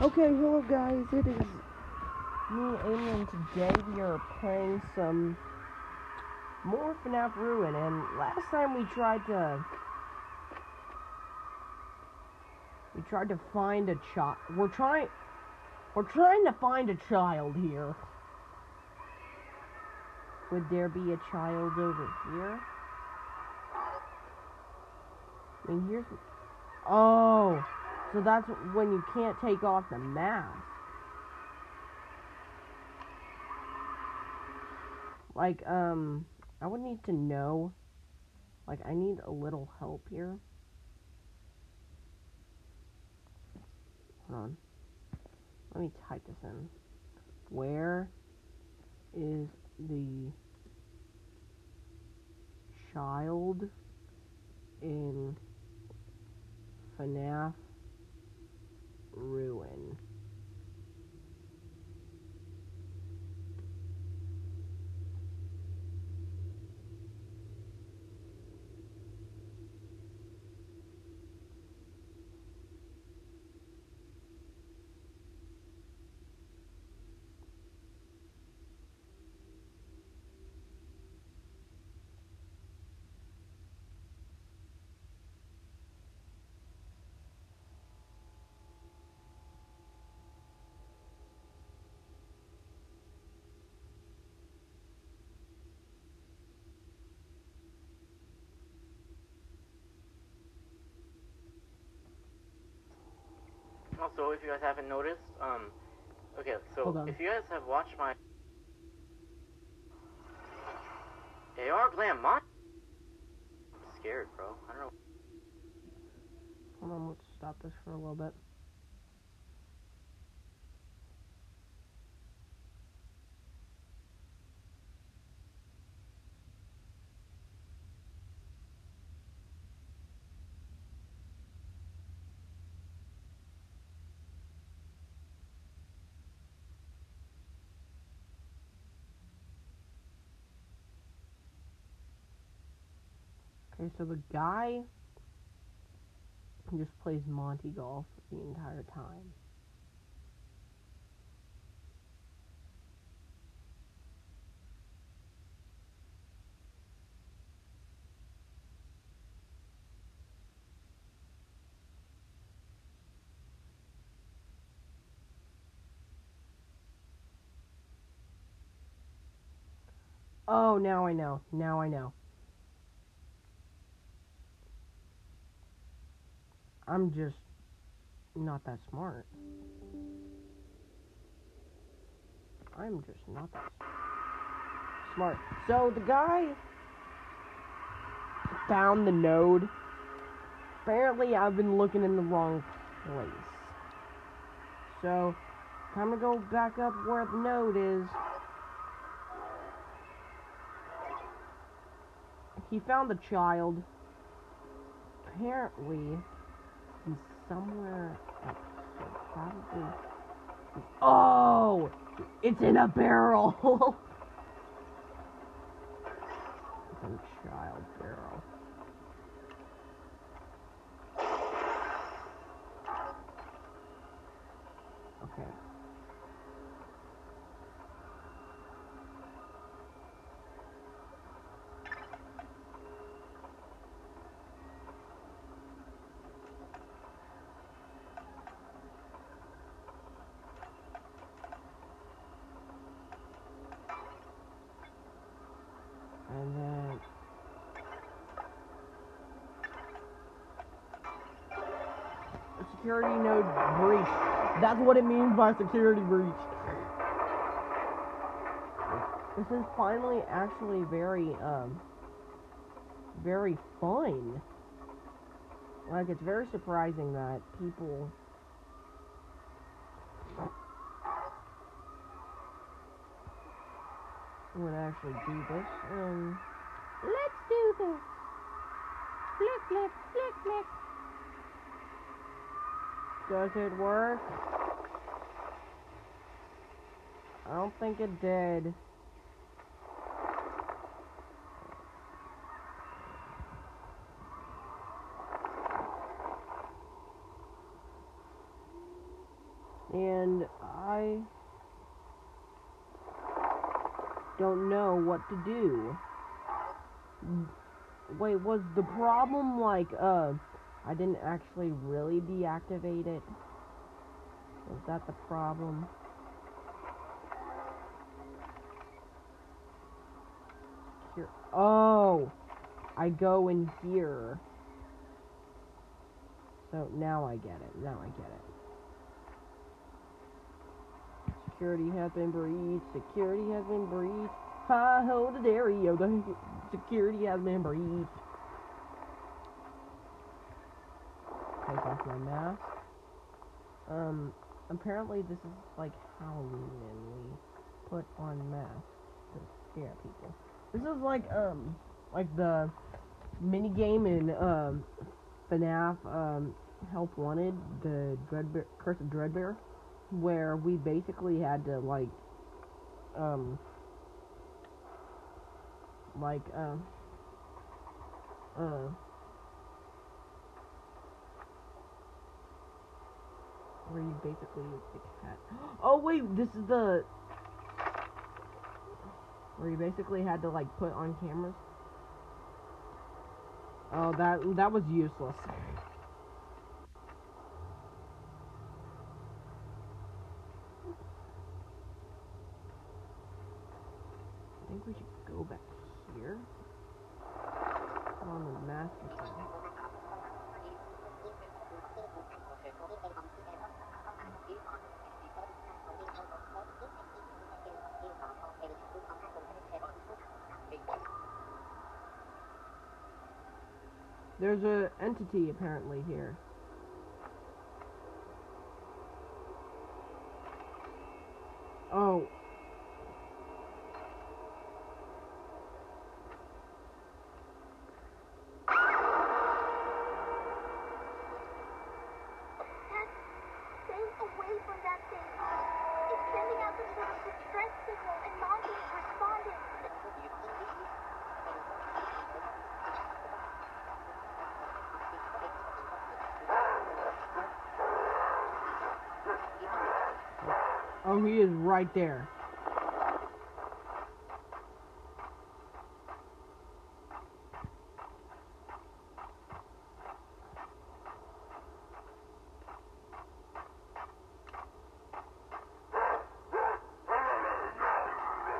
Okay, hello guys, it is me, and today we are playing some more FNAF Ruin, and last time we tried to... We tried to find a child. We're trying... We're trying to find a child here. Would there be a child over here? I mean, here's... Oh! So that's when you can't take off the mask. Like, um, I would need to know. Like, I need a little help here. Hold on. Let me type this in. Where is the child in FNAF ruin. Also, if you guys haven't noticed, um, okay, so if you guys have watched my AR Glam Mon, I'm scared, bro. I don't know. Hold on, let's stop this for a little bit. Okay, so the guy just plays Monty Golf the entire time. Oh, now I know. Now I know. I'm just not that smart. I'm just not that smart. So the guy found the node. Apparently, I've been looking in the wrong place. So, time to go back up where the node is. He found the child. Apparently, somewhere up here. Probably. Oh! It's in a barrel! a child barrel. Okay. And then a security node breach. That's what it means by security breach. This is finally actually very um very fun. Like it's very surprising that people would actually do this. Um, let's do this. Flick, flick, flick, flick. Does it work? I don't think it did. And I don't know what to do. Wait, was the problem like, uh, I didn't actually really deactivate it? Was that the problem? Here. Oh! I go in here. So now I get it. Now I get it. Security has been breached. Security has been breached. Hi ho the dairy. Security has been breached. Take off my mask. Um, apparently this is like Halloween and we put on masks to scare people. This is like, um, like the mini game in, um, FNAF, um, Help Wanted, the Dreadbear, Curse of Dreadbear, where we basically had to, like, um, like, uh, uh, where you basically like had. Oh wait, this is the where you basically had to like put on cameras. Oh, that that was useless. I think we should go back here. Put on the master thing. There's a entity apparently here. Oh. Dad, stay away from that thing. It's sending out some sort of distress signal, and Mom is responding. Oh, he is right there.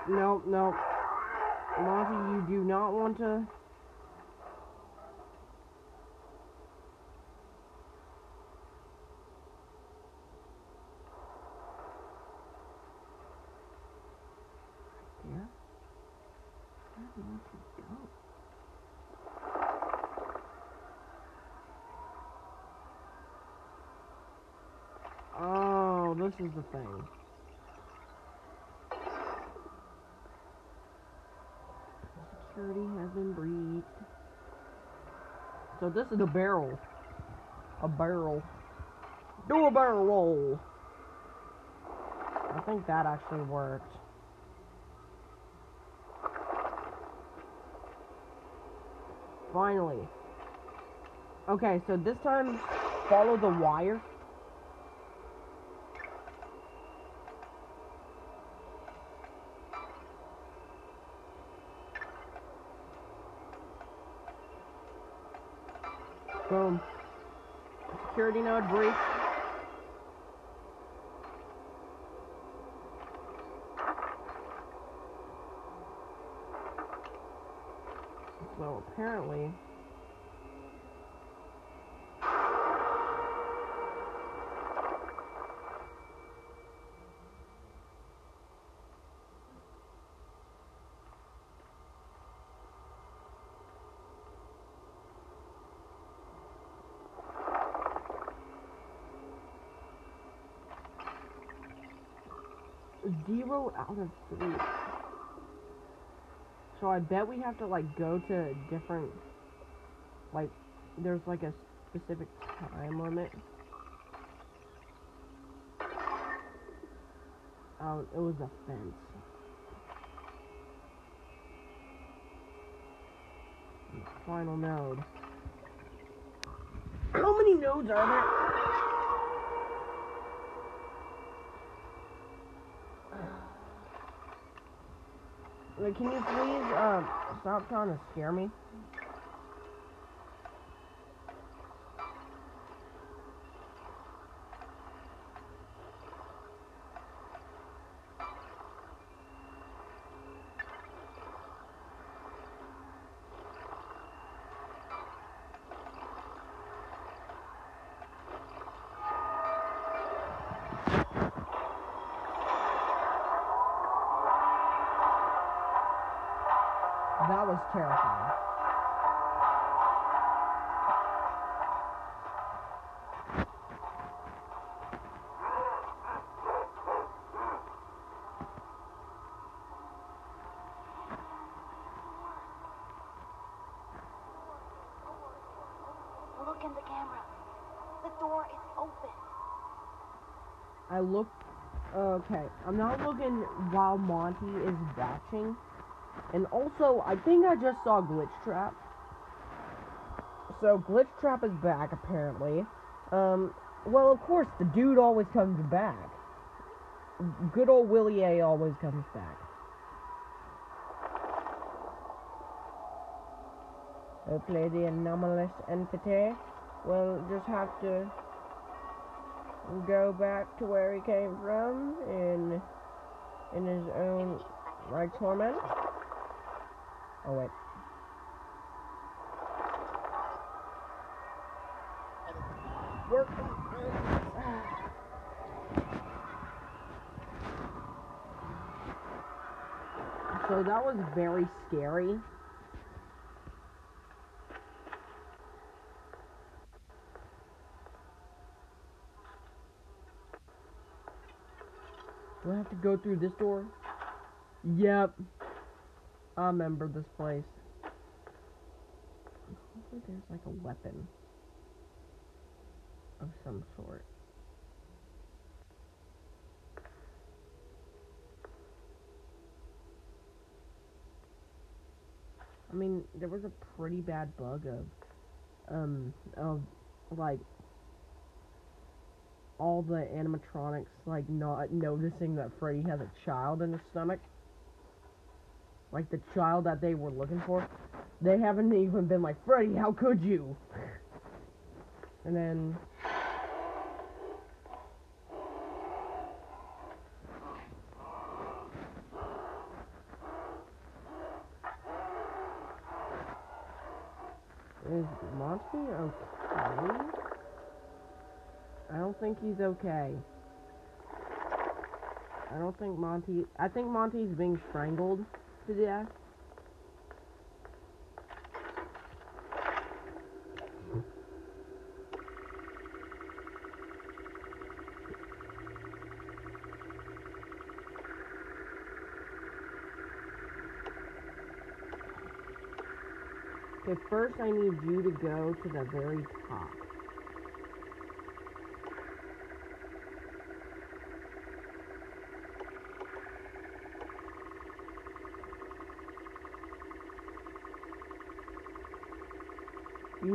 No, no. Monty, you do not want to. There? Where do you want to go? Oh, this is the thing. Security has been breached. So this is a barrel. A barrel. Do a barrel roll. I think that actually worked. Finally. Okay, so this time, follow the wire. Boom. Security node breach. So apparently. Zero out of three. So I bet we have to like go to different like there's like a specific time limit. Oh, it was a fence. Final node. How many nodes are there? Can you please um stop trying to scare me? That was terrifying. Look in the camera. The door is open. I look. Okay, I'm not looking while Monty is watching. And also, I think I just saw Glitch Trap. So, Glitch Trap is back, apparently. Um, well, of course, the dude always comes back. Good old Willie A always comes back. Hopefully, the anomalous entity will just have to go back to where he came from in in his own right torment. Oh wait. Work. So that was very scary. Do I have to go through this door? Yep. I remember this place. Hopefully there's like a weapon of some sort. I mean, there was a pretty bad bug of, um, of like all the animatronics like not noticing that Freddy has a child in his stomach. Like the child that they were looking for. They haven't even been like, Freddy, how could you? And then Is Monty okay? I don't think he's okay. I don't think Monty. I think Monty's being strangled death. Okay, first I need you to go to the very top.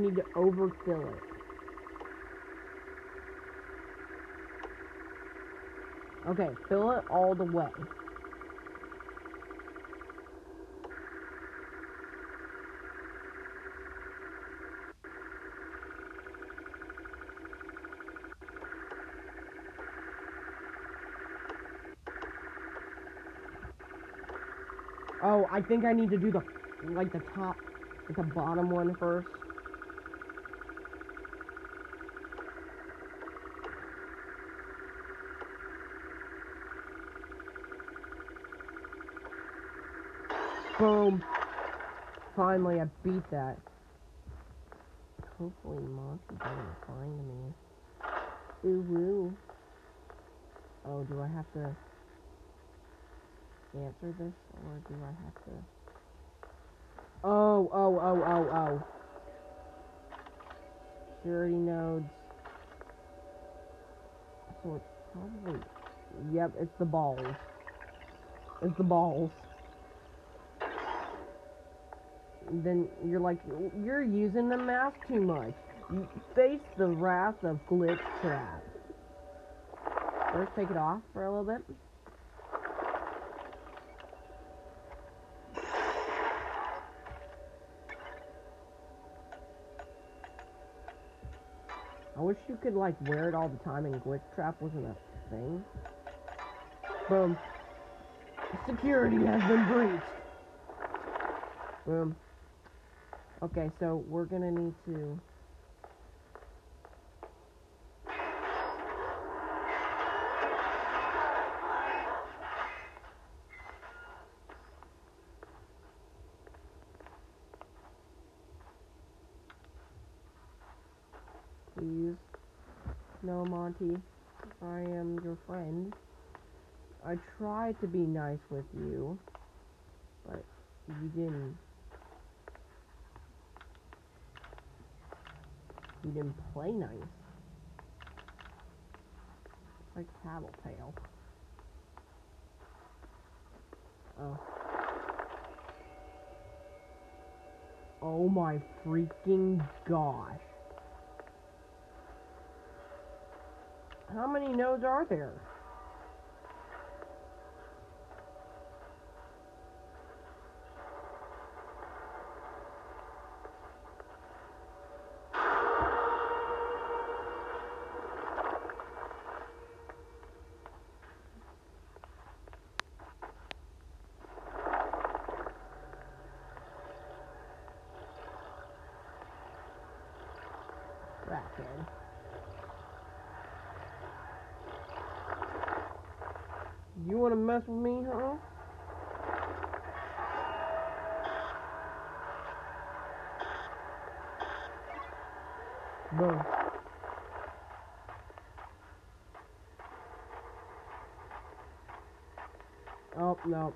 Need to overfill it. Okay, fill it all the way. Oh, I think I need to do the, like the top, like the bottom one first. Boom. Finally, I beat that. Hopefully Monty doesn't find me. Ooh woo. Oh, do I have to answer this, or do I have to... Oh, oh, oh, oh, oh. Security nodes. So it's probably... Yep, it's the balls. It's the balls then you're like, you're using the mask too much. You face the wrath of glitch trap. Let's take it off for a little bit. I wish you could like wear it all the time and glitch trap wasn't a thing. Boom. Security has been breached. Boom. Okay, so we're gonna need to. Please. No, Monty. I am your friend. I tried to be nice with you, but you didn't. You didn't play nice. Like Tattletale. Oh. Oh my freaking gosh. How many nodes are there? Mess with me, huh? Boom. Oh, no.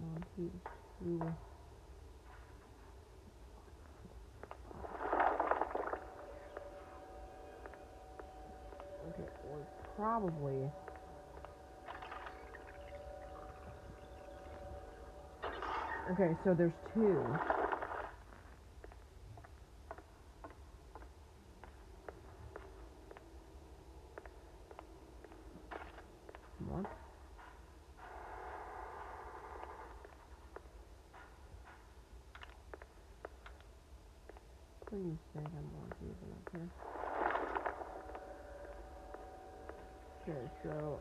Monty two. Okay, or probably. Okay, so there's two. Come on. Please say I'm not even up here. Okay, so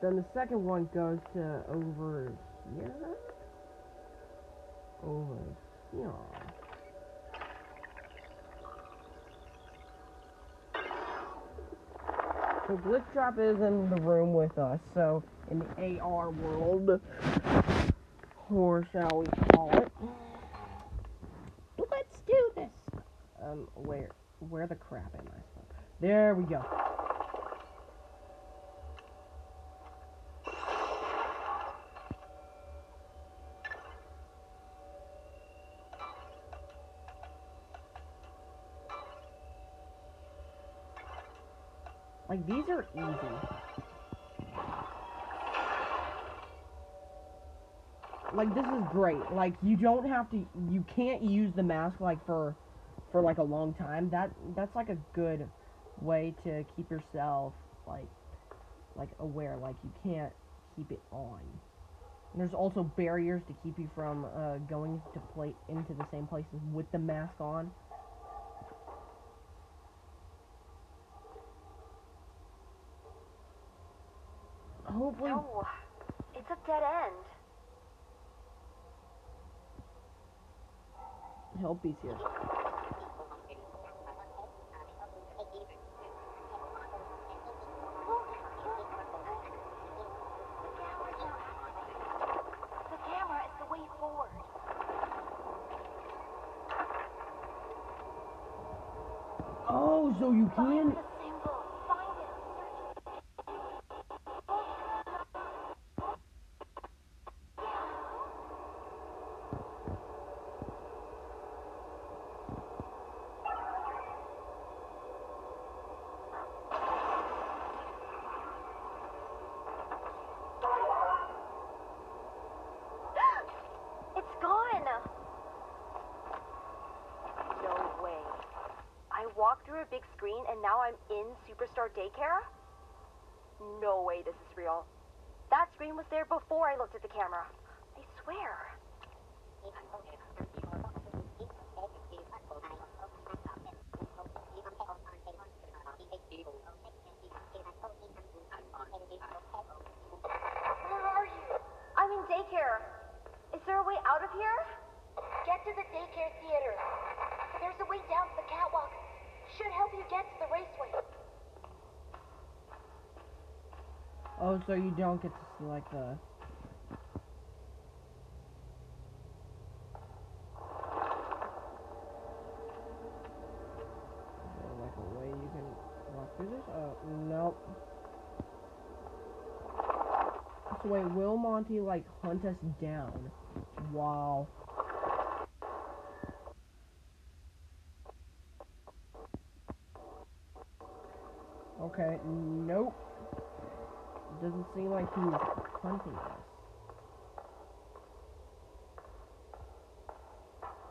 then the second one goes to over here. Over here. So Glitch Trap is in the room with us, so in the AR world, or shall we call it? Let's do this. Um, where, where the crap am I? There we go. These are easy. Like this is great. Like you don't have to you can't use the mask like for for like a long time. That that's like a good way to keep yourself like like aware like you can't keep it on. And there's also barriers to keep you from uh, going to play into the same places with the mask on. Oh, Hopefully, No, it's a dead end. help is here. The camera is the way forward. Oh, so you can. the symbol. Find it. Search It's gone. Walked through a big screen and now I'm in Superstar Daycare? No way this is real. That screen was there before I looked at the camera. I swear. Where are you? I'm in daycare. Is there a way out of here? Get to the daycare theater. There's a way down to the catwalk. Should help you get to the raceway. Oh, so you don't get to select the. Like a way you can walk through this? Oh, nope. So wait, will Monty like hunt us down? Wow. Okay, nope. Doesn't seem like he's hunting us.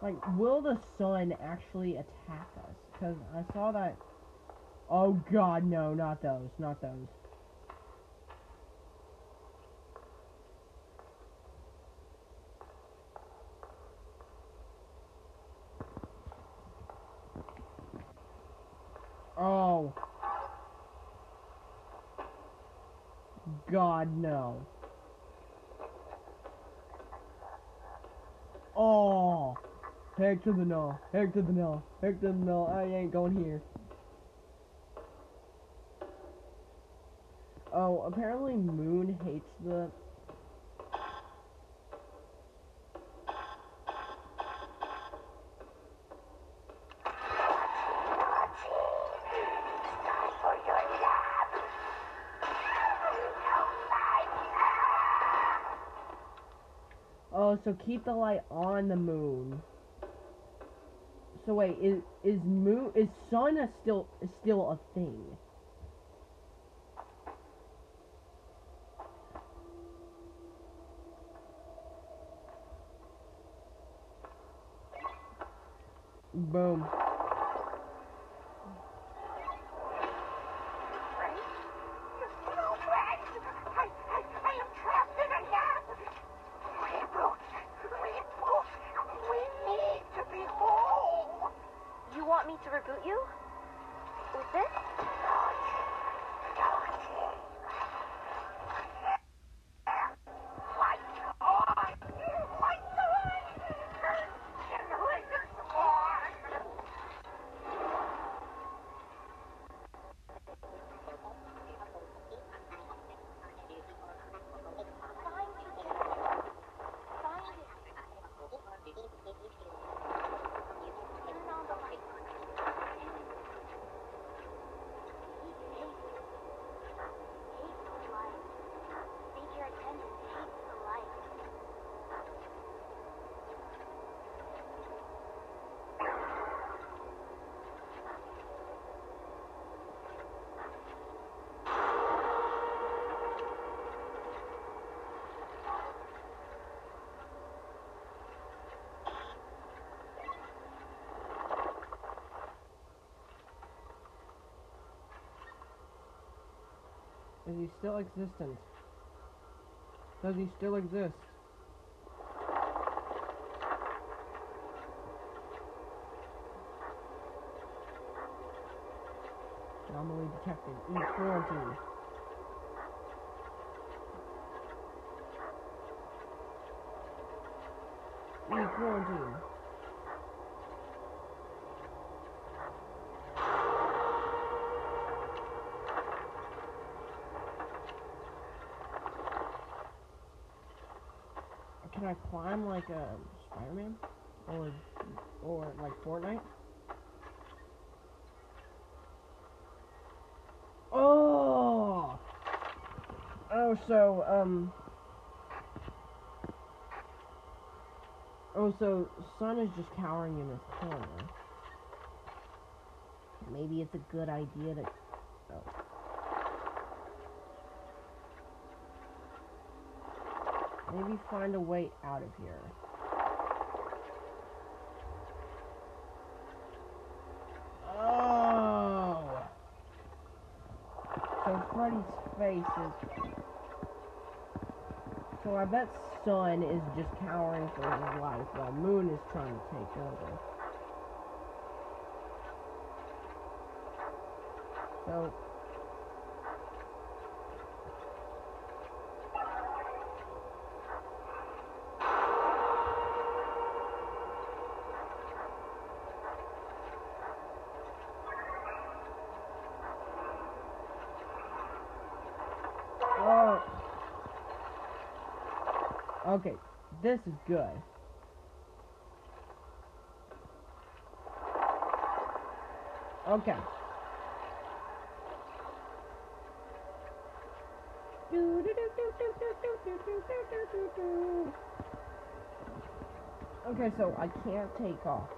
Like, will the sun actually attack us? Because I saw that. Oh god, no, not those, not those. Oh. God, no. Oh. Heck to the no. Heck to the no. Heck to the no. I ain't going here. Oh, apparently Moon hates the. Oh, so keep the light on the moon. So wait, is is moon is sun a still is still a thing? Boom. No, Frank! I, I, I am trapped in a nap! Reboot! Reboot! We need to be home! You want me to reboot you? With this? Is he still existent? Does he still exist? Anomaly detected. E40. E40. I climb like a Spider-Man? Or, or like Fortnite? Oh! Oh, so, um... Oh, so Sun is just cowering in his corner. Maybe it's a good idea to... Oh. Maybe find a way out of here. Oh! So Freddy's face is. So I bet Sun is just cowering for his life while Moon is trying to take over. So. Oh. Okay, this is good. Okay. Okay, so I can't take off.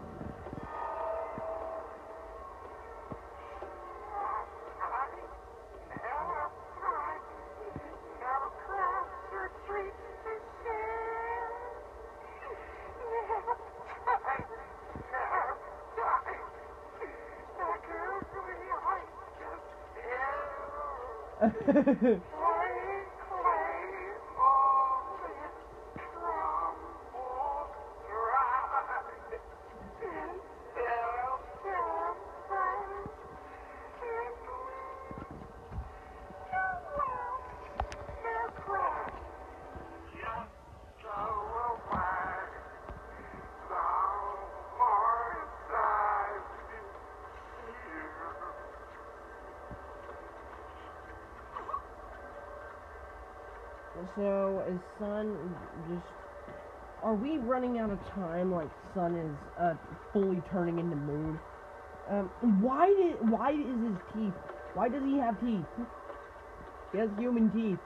So is Sun just? Are we running out of time? Like Sun is uh, fully turning into Moon. Um, why did? Why is his teeth? Why does he have teeth? He has human teeth.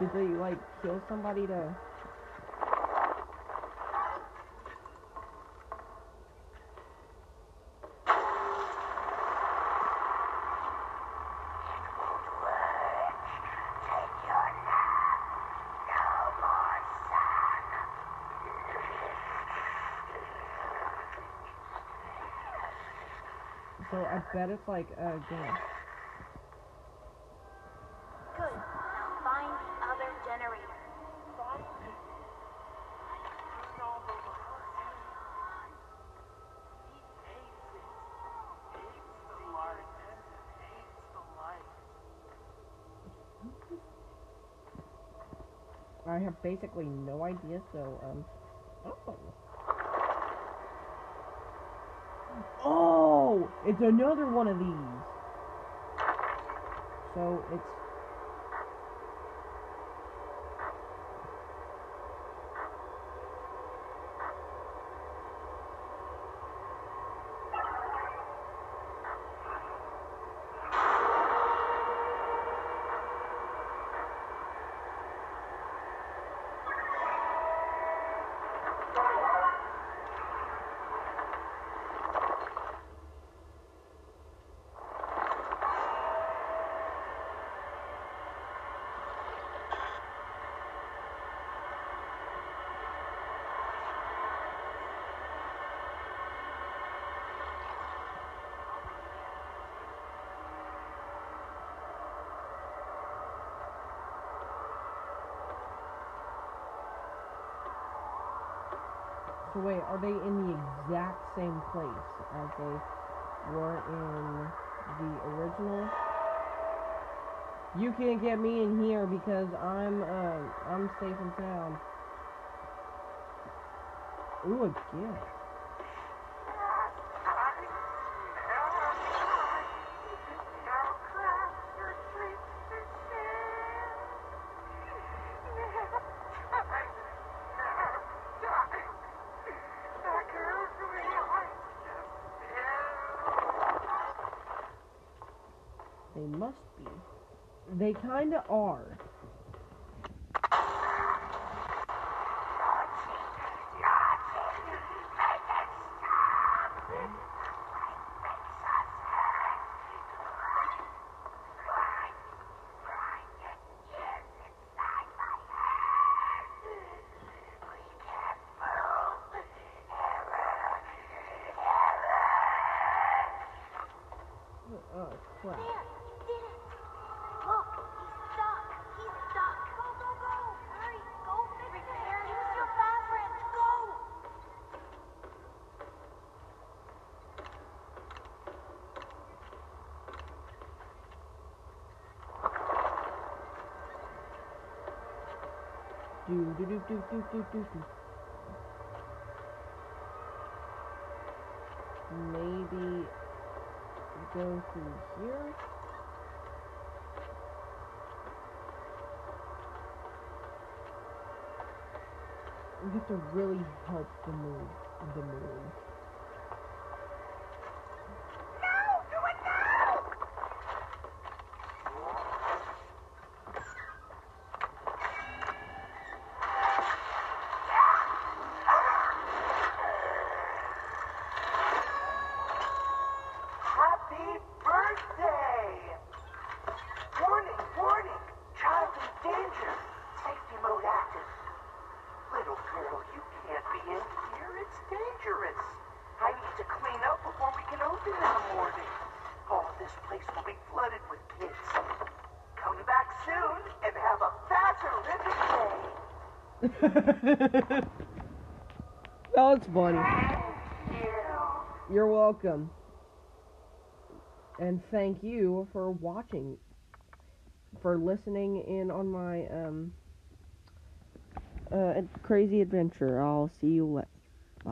Did they like kill somebody to? So I bet it's like uh, gas. Good. Find other generator. I have basically no idea. So um. Oh. Oh, it's another one of these. So it's So wait, are they in the exact same place as they were in the original? You can't get me in here because I'm uh I'm safe and sound. Ooh, a gift. They must be. They kinda are. Oh crap. There, you did it. Do do do do do do do do. Maybe go through here. We have to really help the moon. The moon. No! Do it now! Happy birthday! Warning, warning! Child in danger! Safety mode active. Little girl, you can't be in here. It's dangerous. I need to clean up before we can open in the morning. Oh, this place will be flooded with kids. Come back soon and have a fat, horrific day. that was funny. You. You're welcome. And thank you for watching, for listening in on my um uh crazy adventure. I'll see you le-